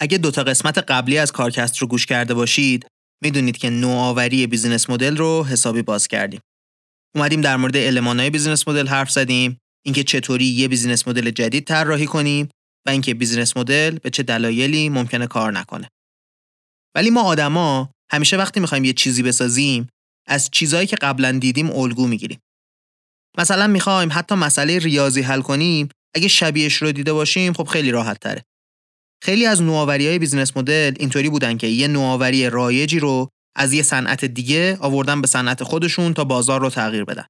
اگه دوتا قسمت قبلی از کارکست رو گوش کرده باشید می‌دونید که نوآوری business model رو حسابی باز کردیم. اومدیم در مورد المانهای business model حرف زدیم، اینکه چطوری یه business model جدید طراحی کنیم و اینکه business model به چه دلایلی ممکنه کار نکنه. ولی ما آدما همیشه وقتی می‌خوایم یه چیزی بسازیم از چیزایی که قبلا دیدیم الگو می‌گیریم. مثلا می‌خوایم حتی مسئله ریاضی حل کنیم اگه شبیهش رو دیده باشیم خب خیلی راحت تره. خیلی از نوآوری های business model اینطوری بودن که یه نوآوری رایجی رو از یه صنعت دیگه آوردن به صنعت خودشون تا بازار رو تغییر بدن.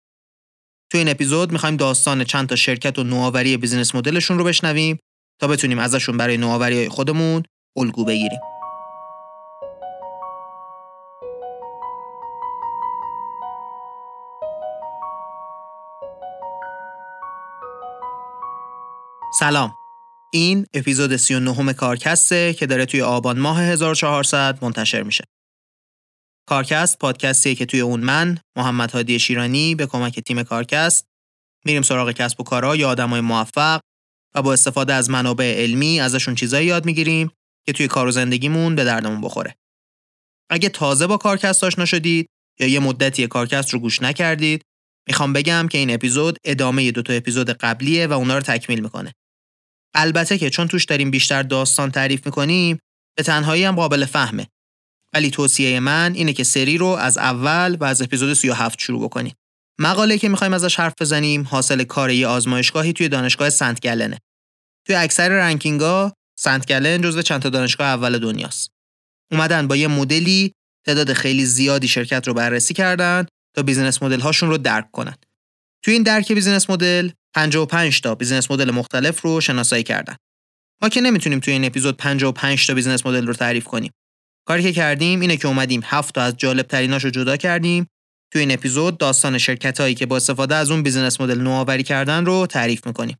تو این اپیزود می‌خوایم داستان چند تا شرکت و نوآوری business model شون رو بشنویم تا بتونیم ازشون برای نوآوری خودمون الگو بگیریم. سلام این اپیزود 39 کارکسته که داره توی آبان ماه 1400 منتشر میشه. کارکست پادکستیه که توی اون من محمد هادی شیرانی به کمک تیم کارکست میریم سراغ کسب و کارها یا آدمای موفق و با استفاده از منابع علمی ازشون چیزایی یاد می‌گیریم که توی کار و زندگیمون به دردمون بخوره. اگه تازه با کارکست آشنا شدید یا یه مدتی کارکست رو گوش نکردید می‌خوام بگم که این اپیزود ادامه دو تا اپیزود قبلیه و اونا رو تکمیل می‌کنه. البته که چون توش داریم بیشتر داستان تعریف می‌کنیم به تنهایی هم قابل فهمه. ولی توصیه من اینه که سری رو از اول و از اپیزود 37 شروع بکنیم. مقاله که می‌خوایم ازش حرف بزنیم حاصل کار یه آزمایشگاهی توی دانشگاه سنت گلنه. توی اکثر رنکینگا سنت گلن جزو چند تا دانشگاه اول دنیاست. اومدن با یه مدلی تعداد خیلی زیادی شرکت رو بررسی کردن تا business model هاشون رو درک کنن. توی این درک business model 55 تا business model مختلف رو شناسایی کردن. ما که نمی‌تونیم توی این اپیزود 55 تا business model رو تعریف کنیم. کاری که کردیم اینه که اومدیم 7 تا از جالب تریناش رو جدا کردیم. توی این اپیزود داستان شرکت هایی که با استفاده از اون business model نوآوری کردن رو تعریف می‌کنیم.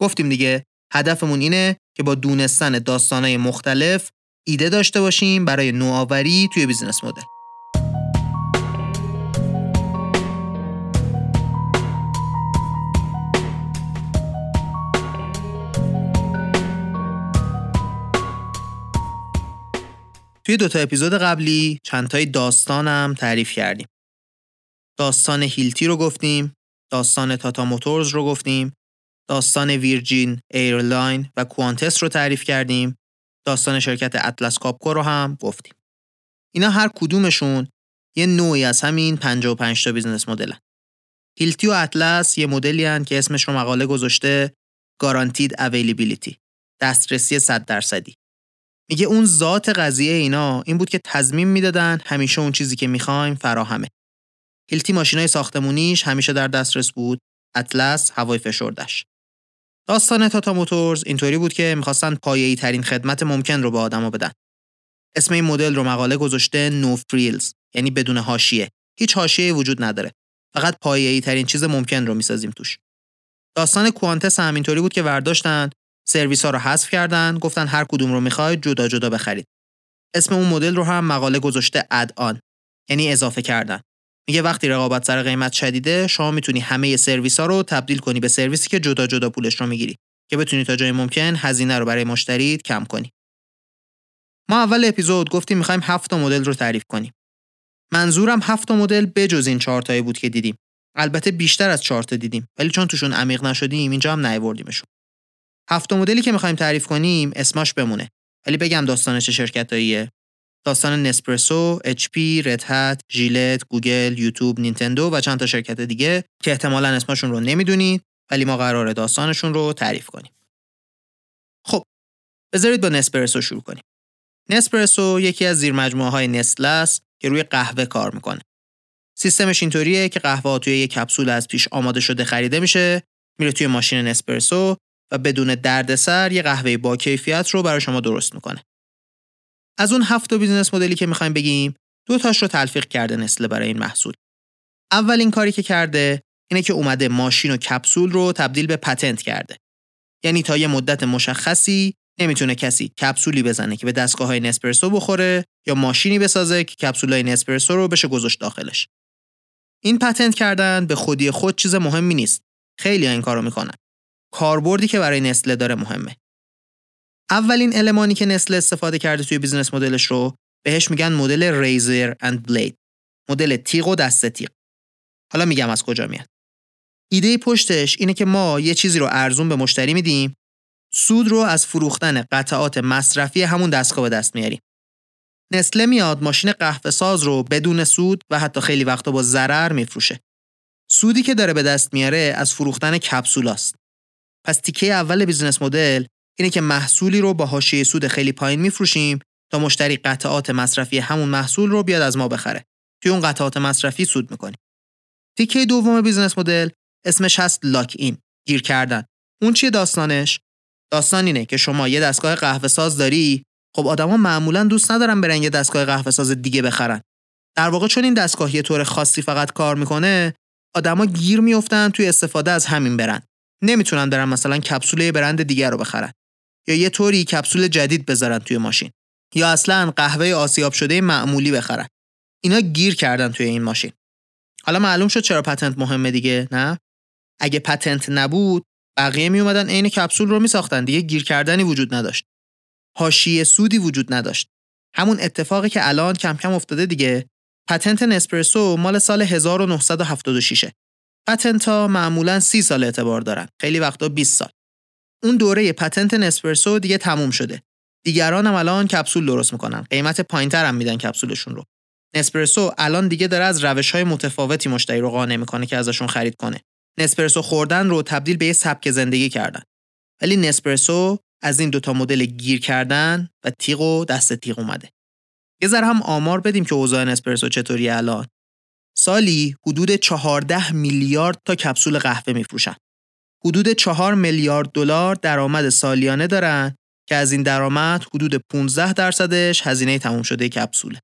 گفتیم دیگه هدفمون اینه که با دونستن داستانهای مختلف ایده داشته باشیم برای نوآوری توی business model. توی دوتا اپیزود قبلی چندتای داستانم تعریف کردیم. داستان Hilti رو گفتیم، داستان Tata Motors رو گفتیم، داستان Virgin Airline و Qantas رو تعریف کردیم، داستان شرکت اطلس کاپکو رو هم گفتیم. اینا هر کدومشون یه نوعی از همین 55 تا business model ن. هیلتی و اطلس یه مدلی هن که اسمش رو مقاله گذاشته guaranteed availability دسترسی 100 درصدی میگه اون ذات قضیه اینا این بود که تضمین می‌دادن همیشه اون چیزی که می‌خوایم فراهمه. هیلتی ماشینای ساختمونیش همیشه در دسترس بود. اطلس هوای فشردش. داستان تاتا موتورز اینطوری بود که می‌خواستن پایه‌ای ترین خدمت ممکن رو به آدما بدن. اسم این مدل رو مقاله گذاشته no frills یعنی بدون حاشیه. هیچ حاشیه‌ای وجود نداره. فقط پایه‌ای ترین چیز ممکن رو می‌سازیم توش. داستان کوانتس هم اینطوری بود که ورداشتن سرویس ها رو حذف کردن گفتن هر کدوم رو می‌خواید جدا جدا بخرید. اسم اون مدل رو هم مقاله گذاشته add on یعنی اضافه کردن. میگه وقتی رقابت سر قیمت شدیده شما می‌تونی همه سرویس ها رو تبدیل کنی به سرویسی که جدا جدا پولش رو می‌گیری که بتونی تا جای ممکن هزینه رو برای مشتریت کم کنی. ما اول اپیزود گفتیم می‌خوایم هفت مدل رو تعریف کنیم. منظورم هفت مدل بجز این چهار بود که دیدیم. البته بیشتر از چهار دیدیم ولی چون توشون عمیق نشدیم اینجا هم نیاوردیمشون. هفت مدلی که می‌خوایم تعریف کنیم اسمش بمونه ولی بگم داستان چه شرکتاییه داستان نسپرسو، اچ پی، رد هات، ژیلت، گوگل، یوتیوب، نینتندو و چند تا شرکت دیگه که احتمالا اسمشون رو نمی‌دونید ولی ما قراره داستانشون رو تعریف کنیم. خب بذارید با نسپرسو شروع کنیم. نسپرسو یکی از زیر مجموعه های نسله است که روی قهوه کار می‌کنه. سیستمش اینطوریه که قهوه توی یک کپسول از پیش آماده شده خریده میشه، میره توی ماشین نسپرسو و بدون دردسر یه قهوه با کیفیت رو برای شما درست می‌کنه. از اون هفت business model ی که می‌خوایم بگیم دو تاش رو تلفیق کرده نسله برای این محصول. اولین کاری که کرده اینه که اومده ماشین و کپسول رو تبدیل به patent کرده. یعنی تا یه مدت مشخصی نمی‌تونه کسی کپسولی بزنه که به دستگاه های نسپرسو بخوره یا ماشینی بسازه که کپسول های نسپرسو رو بشه گذاشت داخلش. این patent کردن به خودی خود چیز مهمی نیست. خیلی این کارو می‌کنن. کاربردی که برای نسله داره مهمه. اولین المانی که نسله استفاده کرده توی business model ش رو بهش میگن مدل razor and blade مدل تیغ و دسته تیغ. حالا میگم از کجا میاد. ایده پشتش اینه که ما یه چیزی رو ارزون به مشتری میدیم سود رو از فروختن قطعات مصرفی همون دستگاه به دست میاریم. نسله میاد ماشین قهوه ساز رو بدون سود و حتی خیلی وقتا با ضرر میفروشه. سودی که داره به دست میاره از فروختن کپسولاست. پس تیکه اول business model اینه که محصولی رو با حاشیه سود خیلی پایین میفروشیم تا مشتری قطعات مصرفی همون محصول رو بیاد از ما بخره. توی اون قطعات مصرفی سود می‌کنیم. تیکه دوم business model اسمش هست lock in، گیر کردن. اون چیه داستانش؟ داستان اینه که شما یه دستگاه قهوه ساز داری، خب آدما معمولا دوست ندارن برن یه دستگاه قهوه ساز دیگه بخرن. در واقع چون این دستگاه یه طور خاصی فقط کار می‌کنه، آدما گیر میافتن توی استفاده از همین برند. نمی‌تونن برن مثلا کپسول برند دیگر رو بخرن. یا یه طوری کپسول جدید بذارن توی ماشین. یا اصلا قهوه آسیاب شده معمولی بخرن. اینا گیر کردن توی این ماشین. حالا معلوم شد چرا پتنت مهمه دیگه نه؟ اگه پتنت نبود بقیه می اومدن عین کپسول رو می ساختن دیگه گیر کردنی وجود نداشت. حاشیه سودی وجود نداشت. همون اتفاقی که الان کم کم افتاده دیگه. پتنت نسپرسو مال سال 1976 پتنت ها معمولا 30 سال اعتبار دارن. خیلی وقتا 20 سال. اون دوره پتنت نسپرسو دیگه تموم شده. دیگران هم الان کپسول درست می‌کنن. قیمت پایینتر هم میدن کپسولشون رو. نسپرسو الان دیگه داره از روش های متفاوتی مشتری رو قانع می‌کنه که ازشون خرید کنه. نسپرسو خوردن رو تبدیل به یه سبک زندگی کردن. ولی نسپرسو از این دوتا مدل گیر کردن و تیغ و دست تیغ اومده. یه ذره هم آمار بدیم که اوضاع نسپرسو چطوری الان. سالی حدود 14 میلیارد تا کپسول قهوه میفروشن حدود 4 میلیارد دلار درآمد سالیانه دارن که از این درآمد حدود 15 درصدش هزینه تموم شده کپسوله.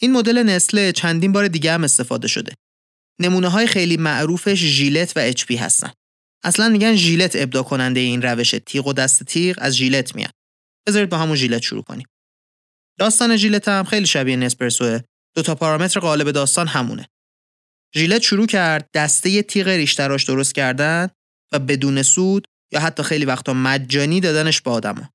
این مدل نسله چندین بار دیگه هم استفاده شده. نمونه های خیلی معروفش ژیلت و اچ پی هستن. اصلا میگن ژیلت ابدا کننده این روش تیغ و دست تیغ از ژیلت میاد. بذارید با همون ژیلت شروع کنیم. داستان ژیلت هم خیلی شبیه نسپرسوه. دو تا پارامتر غالب داستان همونه. ژیلت شروع کرد دسته تیغ ریشتراش درست کردن و بدون سود یا حتی خیلی وقتا مجانی دادنش به آدما.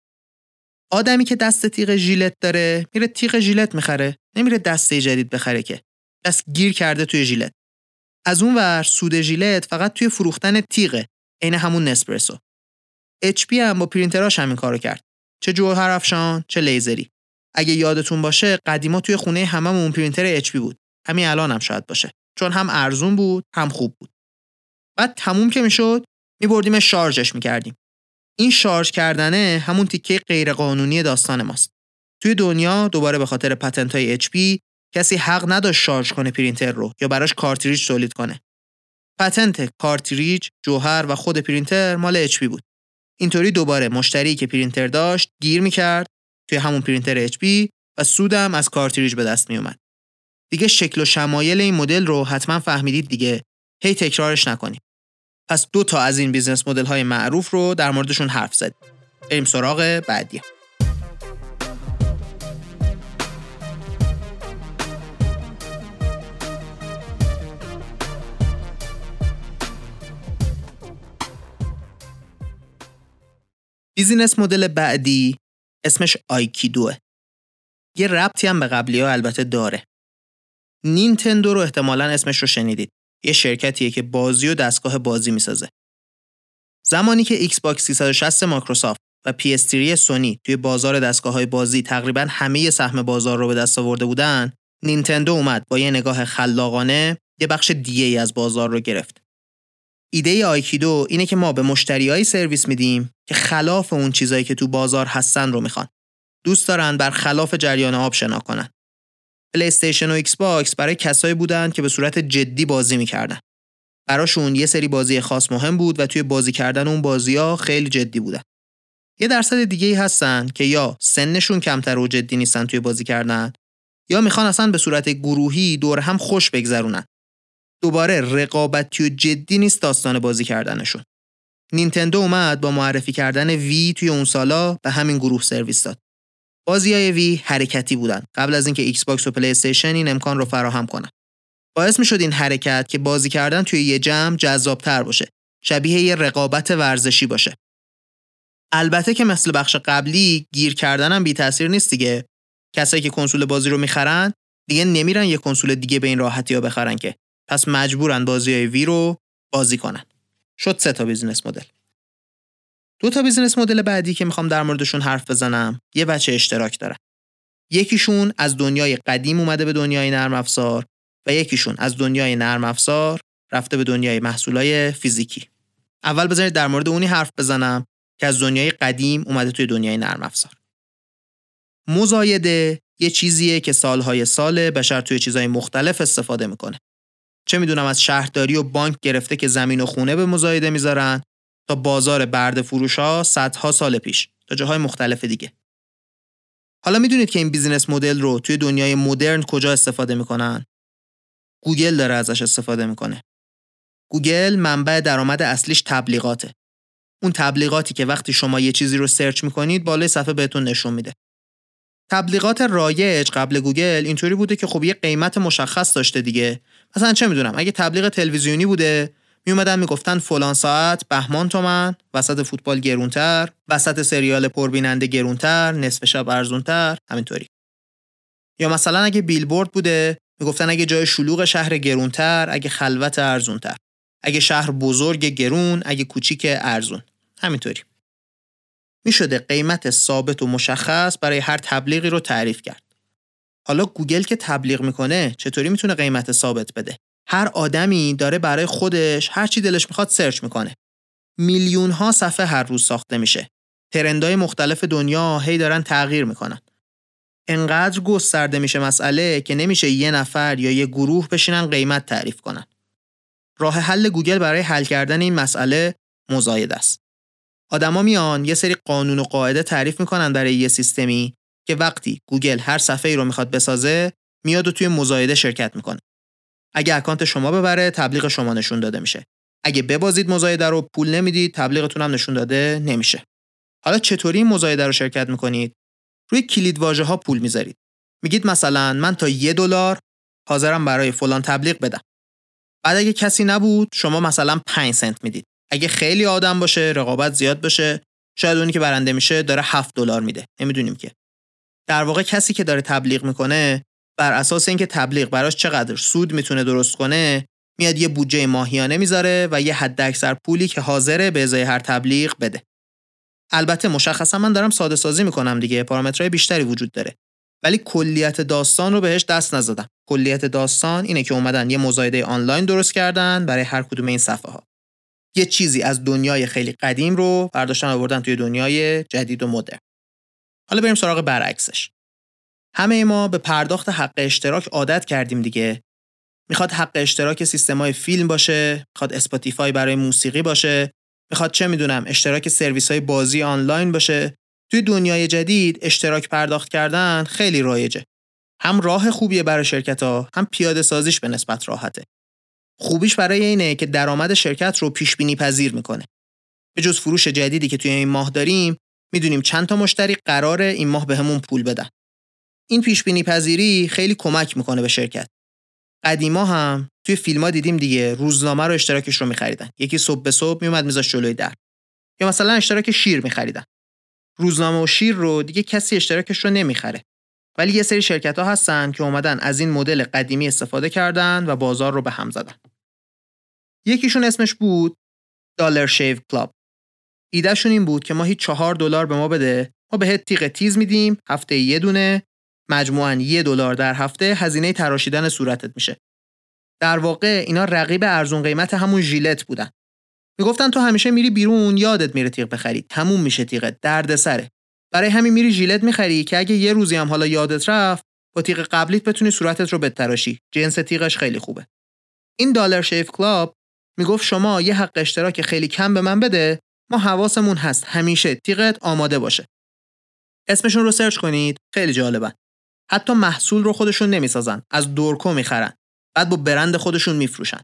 آدمی که دست تیغ ژیلت داره میره تیغ ژیلت می‌خره نمیره دسته جدید بخره که. دست گیر کرده توی ژیلت. از اون ور سود ژیلت فقط توی فروختن تیغه عین همون نسپرسو HP هم با پرینتراش همین کارو کرد. چه جوهر افشان چه لیزری. اگه یادتون باشه قدیما توی خونه هممون پرینتر HP بود. همین الان هم شاید باشه. چون هم ارزون بود هم خوب بود. بعد تموم که می‌شد میبردیم شارژش می‌کردیم. این شارژ کردنه همون تیکه غیرقانونی داستان ماست. توی دنیا دوباره به خاطر patent های HP کسی حق نداشت شارژ کنه پرینتر رو یا براش کارتریج تولید کنه. patent کارتریج جوهر و خود پرینتر مال HP بود. اینطوری دوباره مشتری که پرینتر داشت گیر می‌کرد توی همون پرینتر HP و سودم از کارتریج به دست میومد. دیگه شکل و شمایل این مدل رو حتما فهمیدید دیگه. هی تکرارش نکنیم. پس دو تا از این business model های معروف رو در موردشون حرف زدیم بریم سراغ بعدی. business model بعدی اسمش آیکیدوه یه ربطی هم به قبلی ها البته داره نینتندو رو احتمالا اسمش رو شنیدید. یه شرکتیه که بازی و دستگاه بازی می‌سازه. زمانی که ایکس باکس 360 مایکروسافت و PS3 سونی توی بازار دستگاه های بازی تقریبا همه سهم بازار رو به دست آورده بودن، نینتندو اومد با یه نگاه خلاقانه یه بخش دیگه ای از بازار رو گرفت. ایده آیکیدو اینه که ما به مشتریایی سرویس میدیم که خلاف اون چیزایی که تو بازار هستن رو می‌خوان. دوست دارن بر خلاف جریان آب شنا کنن. پلی استیشن و ایکس باکس برای کسایی بودند که به صورت جدی بازی می‌کردن. براشون یه سری بازی خاص مهم بود و توی بازی کردن اون بازی ها خیلی جدی بودن. یه درصد دیگه ای هستن که یا سنشون کمتر و جدی نیستن توی بازی کردن یا می‌خوان اصلا به صورت گروهی دور هم خوش بگذرونن. دوباره رقابتی و جدی نیست داستان بازی کردنشون. نینتندو اومد با معرفی کردن Wii توی اون سالا به همین گروه سرویس داد. بازی های Wii حرکتی بودن قبل از اینکه ایکس باکس و پلی استیشن این امکان رو فراهم کنن. باعث می شد این حرکت که بازی کردن توی یه جمع جذابتر باشه. شبیه یه رقابت ورزشی باشه. البته که مثل بخش قبلی گیر کردن هم بی تاثیر نیست دیگه کسایی که کنسول بازی رو می‌خرن دیگه نمیرن یه کنسول دیگه به این راحتی ها بخرن که پس مجبورن بازی های Wii رو بازی کنن. شد سه تا business model. دو تا business model بعدی که می‌خوام در موردشون حرف بزنم یه وجه اشتراک دارن یکیشون از دنیای قدیم اومده به دنیای نرم افزار و یکیشون از دنیای نرم افزار رفته به دنیای محصولای فیزیکی. اول بذارید در مورد اونی حرف بزنم که از دنیای قدیم اومده توی دنیای نرم افزار. مزایده یه چیزیه که سالهای سال بشر توی چیزهای مختلف استفاده می‌کنه. چه می‌دونم از شهرداری و بانک گرفته که زمین و خونه به مزایده می‌ذارن تا بازار برده فروش ها صدها سال پیش تا جاهای مختلف دیگه. حالا می‌دونید که این business model رو توی دنیای مدرن کجا استفاده می‌کنن؟ گوگل داره ازش استفاده می‌کنه. گوگل منبع درآمد اصلیش تبلیغاته. اون تبلیغاتی که وقتی شما یه چیزی رو search می‌کنید بالای صفحه بهتون نشون میده. تبلیغات رایج قبل گوگل اینطوری بوده که خب یه قیمت مشخص داشته دیگه. مثلا چه می‌دونم اگه تبلیغ تلویزیونی بوده می اومدن می‌گفتن فلان ساعت بهمان تومن وسط فوتبال گرونتر وسط سریال پربیننده گرونتر نصف شب ارزونتر همینطوری. یا مثلا اگه بیلبورد بوده می‌گفتن اگه جای شلوغ شهر گرونتر اگه خلوت ارزونتر. اگه شهر بزرگ گرون اگه کوچیک ارزون. همینطوری. می شده قیمت ثابت و مشخص برای هر تبلیغی رو تعریف کرد. حالا گوگل که تبلیغ می‌کنه چطوری می‌تونه قیمت ثابت بده؟ هر آدمی داره برای خودش هر چی دلش می‌خواد search می‌کنه. میلیون ها صفحه هر روز ساخته میشه. trend های مختلف دنیا هی دارن تغییر می‌کنن. انقدر گسترده میشه مسئله که نمیشه یه نفر یا یه گروه بشینن قیمت تعریف کنن. راه حل گوگل برای حل کردن این مسئله مزایده است. آدما میان یه سری قانون و قاعده تعریف می‌کنن برای یه سیستمی که وقتی گوگل هر صفحه ای رو می‌خواد بسازه میاد و توی مزایده شرکت می‌کنه. اگه account شما ببره تبلیغ شما نشون داده میشه. اگه ببازید مزایده رو پول نمی‌دید تبلیغتون هم نشون داده نمیشه. حالا چطوری این مزایده رو شرکت می‌کنید؟ روی کلید واژه ها پول می‌ذارید. میگید مثلا من تا یه دلار حاضرم برای فلان تبلیغ بدم. بعد اگه کسی نبود شما مثلا 5 سنت می‌دید. اگه خیلی آدم باشه رقابت زیاد باشه شاید اونی که برنده میشه داره 7 دلار میده. نمی‌دونیم که. در واقع کسی که داره تبلیغ می‌کنه بر اساس اینکه تبلیغ براش چقدر سود می‌تونه درست کنه میاد یه بودجه ماهیانه می‌ذاره و یه حد اکثر پولی که حاضره به ازای هر تبلیغ بده. البته مشخصا من دارم ساده سازی می‌کنم دیگه پارامترهای بیشتری وجود داره. ولی کلیت داستان رو بهش دست نزدم. کلیت داستان اینه که اومدن یه مزایده آنلاین درست کردن برای هر کدوم این صفحه ها یه چیزی از دنیای خیلی قدیم رو برداشتن آوردن توی دنیای جدید و مدرن. حالا بریم سراغ برعکسش. همه ما به پرداخت حق اشتراک عادت کردیم دیگه. می‌خواد حق اشتراک سیستمای فیلم باشه می‌خواد Spotify برای موسیقی باشه می‌خواد چه می‌دونم اشتراک سرویس های بازی آنلاین باشه. توی دنیای جدید اشتراک پرداخت کردن خیلی رایجه. هم راه خوبیه برای شرکت ها هم پیاده سازیش به نسبت راحته. خوبیش برای اینه که درآمد شرکت رو پیش بینی پذیر می‌کنه. به جز فروش جدیدی که توی این ماه داریم می‌دونیم چند تا مشتری قرار این ماه بهمون پول بدن. این پیش بینی پذیری خیلی کمک می‌کنه به شرکت. قدیما هم توی فیلم ها دیدیم دیگه روزنامه رو اشتراکش رو میخریدن. یکی صبح به صبح میومد میذاش جلوی در. یا مثلا اشتراک شیر میخریدن. روزنامه و شیر رو دیگه کسی اشتراکش رو نمی‌خره. ولی یه سری شرکت ها هستن که اومدن از این مدل قدیمی استفاده کردن و بازار رو به هم زدن. یکیشون اسمش بود دالر شیو کلاب. ایدهشون این بود که ماهی چهار دلار به ما بده ما بهت تیغ تیز میدیم هفته یه دونه مجموعاً یه دلار در هفته هزینه تراشیدن صورتت میشه. در واقع اینا رقیب ارزون قیمت همون ژیلت بودن. می‌گفتن تو همیشه میری بیرون یادت میره تیغ بخری تموم میشه تیغت دردسره. برای همین میری ژیلت می‌خری که اگه یه روزی هم حالا یادت رفت با تیغ قبلیت بتونی صورتت رو بتراشی جنس تیغش خیلی خوبه. این دالر شیف کلاب می‌گفت شما یه حق اشتراک خیلی کم به من بده ما حواسمون هست. همیشه تیغت آماده باشه. اسمشون رو سرچ کنید. خیلی جالبن. حتی محصول رو خودشون نمی‌سازن. از دورکو می‌خرن. بعد با برند خودشون میفروشن.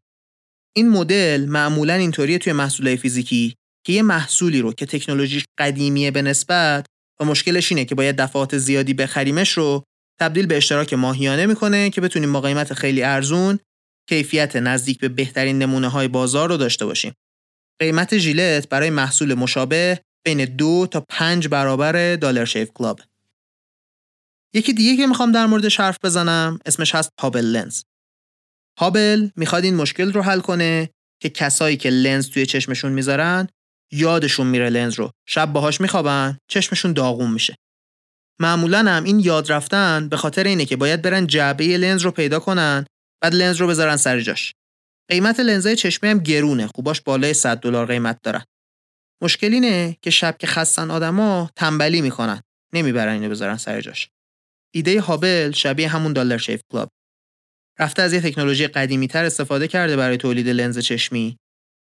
این مدل معمولا اینطوریه توی محصولای فیزیکی که یه محصولی رو که تکنولوژیش قدیمیه به نسبت و مشکلش اینه که باید دفعات زیادی بخریمش رو تبدیل به اشتراک ماهیانه می‌کنه که بتونیم با قیمت خیلی ارزون کیفیت نزدیک به بهترین نمونه های بازار رو داشته باشیم. قیمت ژیلت برای محصول مشابه بین دو تا پنج برابر دلار شیف کلاب. یکی دیگه که می‌خوام در موردش حرف بزنم اسمش هست هابل لنز. هابل می‌خواد این مشکل رو حل کنه که کسایی که لنز توی چشمشون می‌ذارن یادشون میره لنز رو. شب باهاش میخوابن چشمشون داغون میشه. معمولا هم این یاد رفتن به خاطر اینه که باید برن جعبه لنز رو پیدا کنن بعد لنز رو بذارن سر جاش. قیمت لنزای چشمی هم گرونه. خوباش بالای 100 دلار قیمت دارن. مشکل اینه که شب که خستن آدما تنبلی می‌کنن. نمی‌برن اینو بذارن سر جاش. ایده هابل شبیه همون دلار شیف کلاب. رفته از یه تکنولوژی قدیمی تر استفاده کرده برای تولید لنز چشمی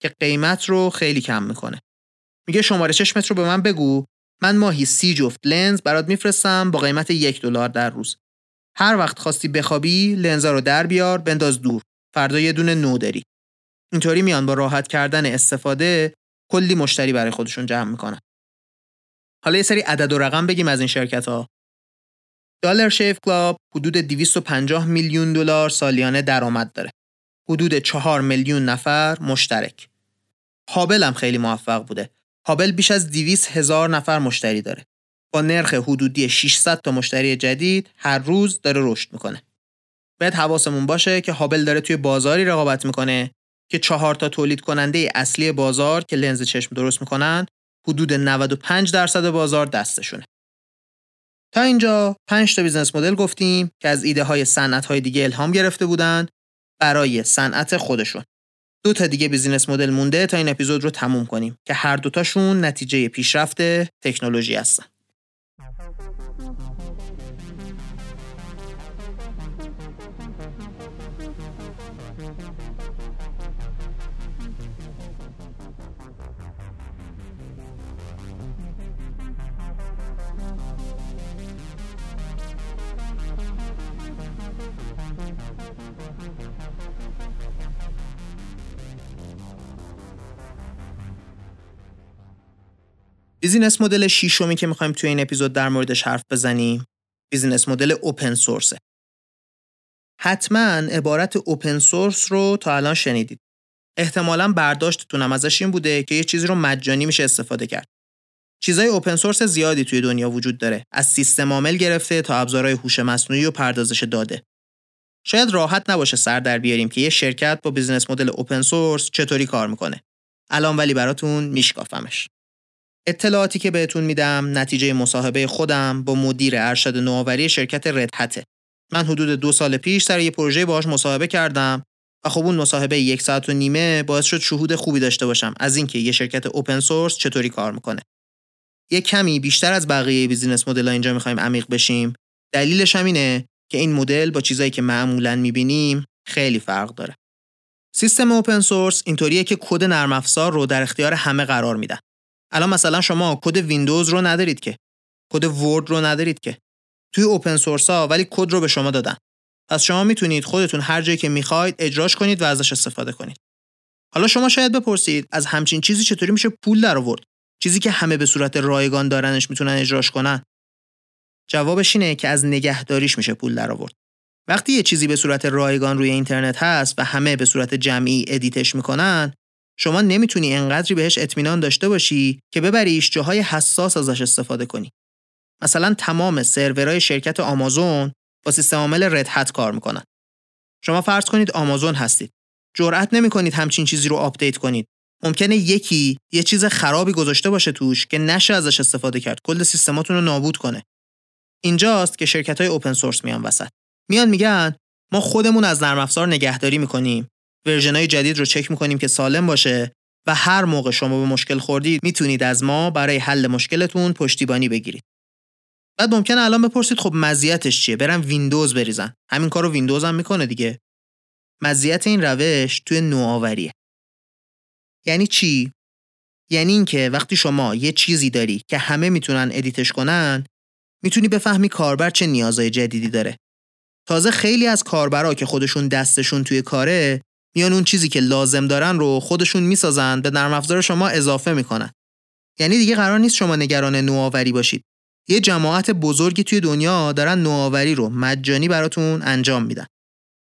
که قیمت رو خیلی کم می‌کنه. میگه شماره چشمت رو به من بگو من ماهی سی جفت لنز برات میفرستم با قیمت یک دلار در روز. هر وقت خواستی بخوابی لنزا رو در بیار بنداز دور. فردا یه دونه نو داری. اینطوری میان با راحت کردن استفاده کلی مشتری برای خودشون جمع می‌کنن. حالا یه سری عدد و رقم بگیم از این شرکت ها. دالر شیف کلاب حدود 250 میلیون دلار سالیانه درآمد داره. حدود 4 میلیون نفر مشترک. هابل هم خیلی موفق بوده. هابل بیش از 200 هزار نفر مشتری داره. با نرخ حدودی 600 تا مشتری جدید هر روز داره رشد می‌کنه. باید حواسمون باشه که هابل داره توی بازاری رقابت می‌کنه که چهار تا تولید کننده اصلی بازار که لنز چشم درست می‌کنن حدود 95 درصد بازار دستشونه. تا اینجا 5 تا business model گفتیم که از ایده های صنعت های دیگه الهام گرفته بودند برای صنعت خودشون. دو تا دیگه business model مونده تا این اپیزود رو تموم کنیم که هر دوتاشون نتیجه پیشرفت تکنولوژی هستن. business model شیشمی که می‌خوایم توی این اپیزود در موردش حرف بزنیم business model open source حتما عبارت open source رو تا الان شنیدید. احتمالا برداشتتونم ازش این بوده که یه چیزی رو مجانی میشه استفاده کرد. چیزای open source زیادی توی دنیا وجود داره. از سیستم عامل گرفته تا ابزارهای هوش مصنوعی و پردازش داده. شاید راحت نباشه سر در بیاریم که یه شرکت با business model open source چطوری کار می‌کنه. الان ولی براتون میشکافمش. اطلاعاتی که بهتون میدم نتیجه مصاحبه خودم با مدیر ارشد نوآوری شرکت ردهته. من حدود دو سال پیش سر یه پروژه باهاش مصاحبه کردم و خب اون مصاحبه یک ساعت و نیمه باعث شد شهود خوبی داشته باشم از اینکه یه شرکت اوپن سورس چطوری کار می‌کنه. یه کمی بیشتر از بقیه بیزینس مدل اینجا می‌خوایم عمیق بشیم. دلیلش هم اینه که این مدل با چیزایی که معمولا می‌بینیم خیلی فرق داره. سیستم open source اینطوریه که کد نرم افزار رو در اختیار همه قرار میدن. الان مثلا شما کد ویندوز رو ندارید که. کد Word رو ندارید که. توی open source ها ولی کد رو به شما دادن. پس شما می‌تونید خودتون هر جایی که می‌خواید اجراش کنید و ازش استفاده کنید. حالا شما شاید بپرسید از همچین چیزی چطوری میشه پول در آورد؟ چیزی که همه به صورت رایگان دارنش می‌تونن اجراش کنن؟ جوابش اینه که از نگهداریش میشه پول در آورد. وقتی یه چیزی به صورت رایگان روی اینترنت هست و همه به صورت جمعی edit ش می‌کنن شما نمی‌تونی انقدری بهش اطمینان داشته باشی که ببریش جاهای حساس ازش استفاده کنی. مثلا تمام سرورهای شرکت آمازون با سیستم عامل Red Hat کار می‌کنن. شما فرض کنید آمازون هستید. جرأت نمی‌کنید همچین چیزی رو update کنید. ممکنه یکی یه چیز خرابی گذاشته باشه توش که نشه ازش استفاده کرد. کل سیستماتون رو نابود کنه. اینجاست که شرکت های open source میان وسط. میان میگن ما خودمون از نرم افزار نگهداری می‌کنیم version جدید رو چک می‌کنیم که سالم باشه و هر موقع شما به مشکل خوردید می‌تونید از ما برای حل مشکلتون پشتیبانی بگیرید. بعد ممکنه الان بپرسید خب مزیتش چیه؟ برم ویندوز بریزم. همین کارو ویندوز هم می‌کنه دیگه. مزیت این روش توی نوآوریه. یعنی چی؟ یعنی اینکه وقتی شما یه چیزی داری که همه می‌تونن edit ش کنن، می‌تونی بفهمی کاربر چه نیازهای جدیدی داره. تازه خیلی از کاربرا که خودشون دستشون توی کاره میان اون چیزی که لازم دارن رو خودشون می‌سازن به نرم افزار شما اضافه می‌کنن یعنی دیگه قرار نیست شما نگران نوآوری باشید یه جماعت بزرگی توی دنیا دارن نوآوری رو مجانی براتون انجام میدن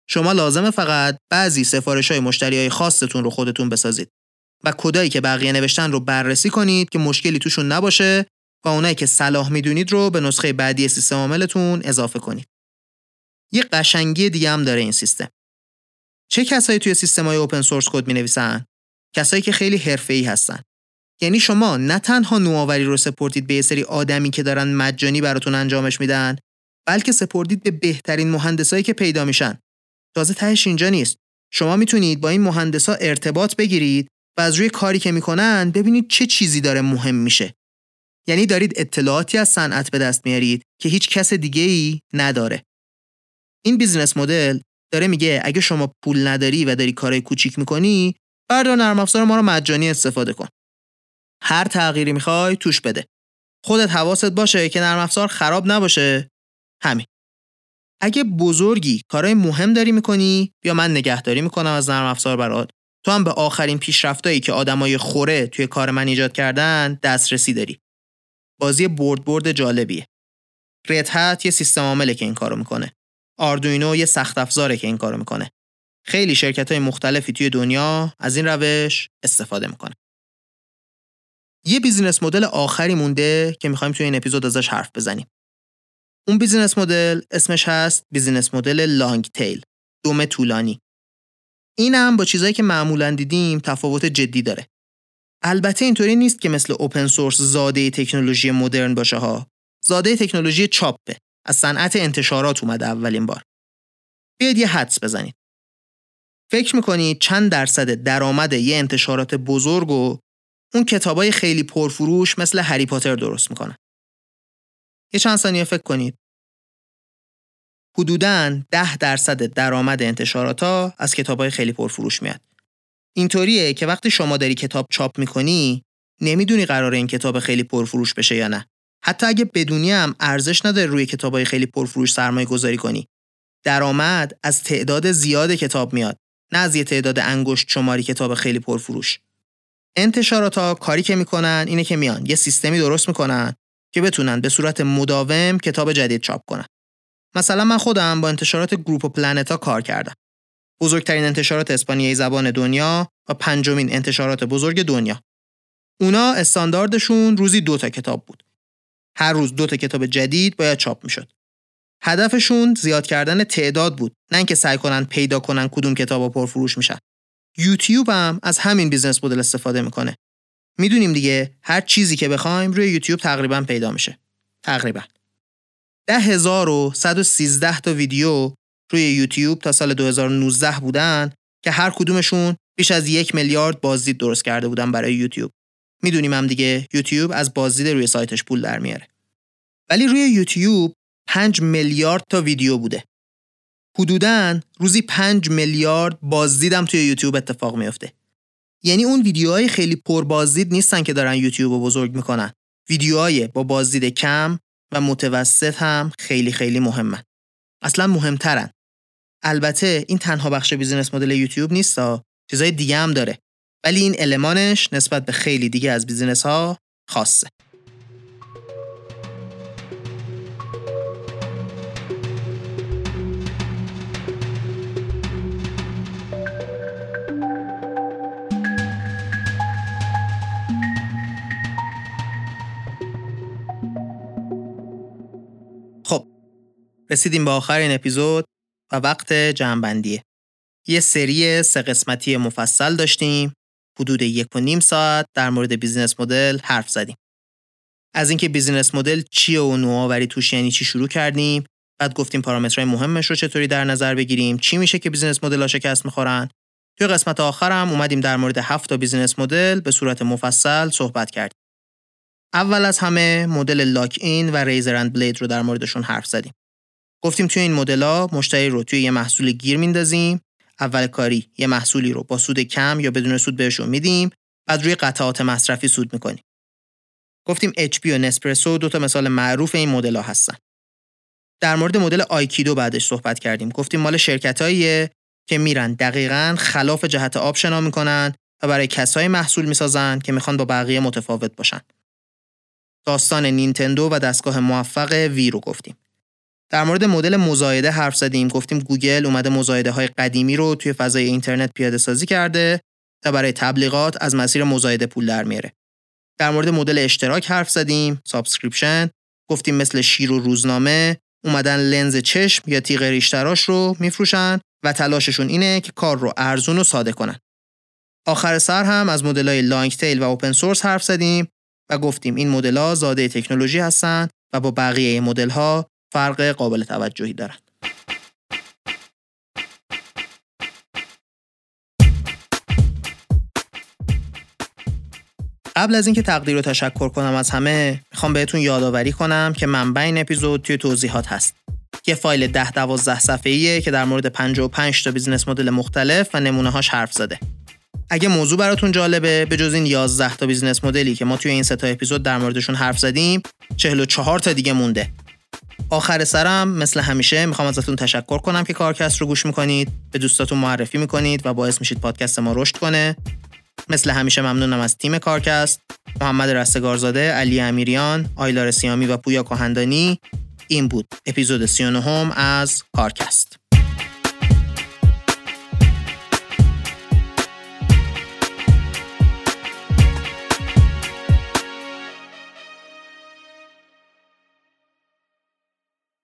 شما لازمه فقط بعضی سفارش های مشتری های خاصتون رو خودتون بسازید و کدایی که بقیه نوشتن رو بررسی کنید که مشکلی توشون نباشه و اونایی که صلاح می‌دونید رو به نسخه بعدی سیستم عاملتون اضافه کنید. یه قشنگی دیگه هم داره این سیستم. چه کسایی توی سیستم های اوپن سورس کد می نویسن؟ کسایی که خیلی حرفه‌ای هستن. یعنی شما نه تنها نوآوری رو سپردید به یه سری آدمی که دارن مجانی براتون انجامش میدن بلکه سپردید به بهترین مهندسایی که پیدا میشن تازه تهش اینجا نیست شما می‌تونید با این مهندسا ارتباط بگیرید و از روی کاری که می‌کنن ببینید چه چیزی داره مهم میشه یعنی دارید اطلاعاتی از صنعت به دست میارید که هیچ کس دیگه ای نداره این business model داره میگه اگه شما پول نداری و داری کارهای کوچیک می‌کنی بردار نرم افزار ما رو مجانی استفاده کن. هر تغییری می‌خوای توش بده. خودت حواست باشه که نرم افزار خراب نباشه. همین. اگه بزرگی کارهای مهم داری می‌کنی بیا من نگهداری می‌کنم از نرم افزار برات تو هم به آخرین پیشرفتایی که آدمای خوره توی کار من ایجاد کردن دسترسی داری. بازی برد برد جالبیه. Red Hat یه سیستم عامله که این کارو می‌کنه. Arduino یه سخت افزاره که این کارو می‌کنه خیلی شرکت های مختلفی توی دنیا از این روش استفاده می‌کنه یه business model آخری مونده که می‌خوایم توی این اپیزود ازش حرف بزنیم. اون business model اسمش هست business model long tail، دوم طولانی. این هم با چیزایی که معمولا دیدیم تفاوت جدی داره. البته اینطوری نیست که مثل اوپن سورس زاده تکنولوژی مدرن باشه ها. زاده تکنولوژی چاپه. از صنعت انتشارات اومده اولین بار. بیاید یه حدس بزنید. فکر می‌کنید چند درصد درآمد یه انتشارات بزرگ و اون کتابای خیلی پرفروش مثل هری پاتر درست می‌کنن. یه چند ثانیه فکر کنید. حدوداً ده درصد درآمد انتشارات از کتابای خیلی پرفروش میاد. اینطوریه که وقتی شما داری کتاب چاپ می‌کنی نمی‌دونی قرار این کتاب خیلی پرفروش بشه یا نه. حتی اگه بدونی هم ارزش نداره روی کتابای خیلی پرفروش سرمایه گذاری کنی. درآمد از تعداد زیاد کتاب میاد نه از یه تعداد انگشت شماری کتاب خیلی پرفروش. انتشارات ها کاری که می‌کنن اینه که میان یه سیستمی درست می‌کنن که بتونن به صورت مداوم کتاب جدید چاپ کنن. مثلا من خودم با انتشارات Grupo Planeta کار کردم. بزرگترین انتشارات اسپانیایی زبان دنیا و پنجمین انتشارات بزرگ دنیا. اونا استانداردشون روزی دو تا کتاب بود. هر روز دو تا کتاب جدید باید چاپ می‌شد. هدفشون زیاد کردن تعداد بود نه اینکه سعی کنن پیدا کنن کدوم کتاب پرفروش میشن. یوتیوب هم از همین business model استفاده می‌کنه. می‌دونیم دیگه هر چیزی که بخوایم روی یوتیوب تقریبا پیدا میشه. تقریبا. 10113 تا ویدیو روی یوتیوب تا سال 2019 بودن که هر کدومشون بیش از یک میلیارد بازدید درست کرده بودن برای یوتیوب. می‌دونیم هم دیگه یوتیوب از بازدید روی سایتش پول در میاره. ولی روی یوتیوب 5 میلیارد تا ویدیو بوده. حدوداً روزی 5 میلیارد بازدیدم توی یوتیوب اتفاق میفته. یعنی اون ویدیوهای خیلی پر بازدید نیستن که دارن یوتیوب رو بزرگ می‌کنن. ویدیوهای با بازدید کم و متوسط هم خیلی خیلی مهمن. اصلا مهمترن. البته این تنها بخش business model یوتیوب نیستا، چیزای دیگه هم داره. ولی این المانش نسبت به خیلی دیگه از business ها خاصه. رسیدیم به آخر این اپیزود و وقت جمعبندیه. یه سری سه قسمتی مفصل داشتیم. حدود یک و نیم ساعت در مورد business model حرف زدیم. از اینکه business model چیه و نوآوری توش یعنی چی شروع کردیم بعد گفتیم پارامترهای مهمش رو چطوری در نظر بگیریم چی میشه که business model ها شکست می‌خورن. توی قسمت آخرم اومدیم در مورد هفت تا business model به صورت مفصل صحبت کردیم. اول از همه مدل لاک این و ریزر اند بلید رو در موردشون حرف زدیم. گفتیم توی این مدل‌ها مشتری رو توی یه محصول گیر میندازیم اول کاری یه محصولی رو با سود کم یا بدون سود بهشون میدیم بعد روی قطعات مصرفی سود می‌کنیم. گفتیم HP و نسپرسو دو تا مثال معروف این مدل ها هستن. در مورد مدل آیکیدو بعدش صحبت کردیم. گفتیم مال شرکتاییه که میرن دقیقا خلاف جهت آب شنا می‌کنن و برای کسای محصول می‌سازن که می‌خوان با بقیه متفاوت باشن. داستان نینتندو و دستگاه موفق Wii رو گفتیم. در مورد مدل مزایده حرف زدیم گفتیم گوگل اومده مزایده های قدیمی رو توی فضای اینترنت پیاده سازی کرده و برای تبلیغات از مسیر مزایده پول در میاره. در مورد مدل اشتراک حرف زدیم، subscription، گفتیم مثل شیر و روزنامه اومدن لنز چشم یا تیغ ریشتراش رو میفروشن و تلاششون اینه که کار رو ارزون و ساده کنن. آخر سر هم از های long tail و open source حرف زدیم و گفتیم این ها زاده تکنولوژی هستند و با بقیه ها فرق قابل توجهی دارند. قبل از اینکه تقدیر و تشکر کنم از همه می‌خوام بهتون یادآوری کنم که منبع این اپیزود توی توضیحات هست. یه فایل 10 12 صفحه‌ایه که در مورد 55 تا business model مختلف و نمونه هاش حرف زده. اگه موضوع براتون جالبه به جز این 11 تا business model ی که ما توی این سه تا اپیزود در موردشون حرف زدیم 44 تا دیگه مونده. آخر سرم مثل همیشه می‌خوام ازتون تشکر کنم که کارکست رو گوش می‌کنید به دوستاتون معرفی می‌کنید و باعث میشید پادکست ما رشد کنه. مثل همیشه ممنونم از تیم کارکست محمد رستگارزاده، علی امیریان، آیلار سیامی و پویا کهندانی. این بود اپیزود 39 از کارکست.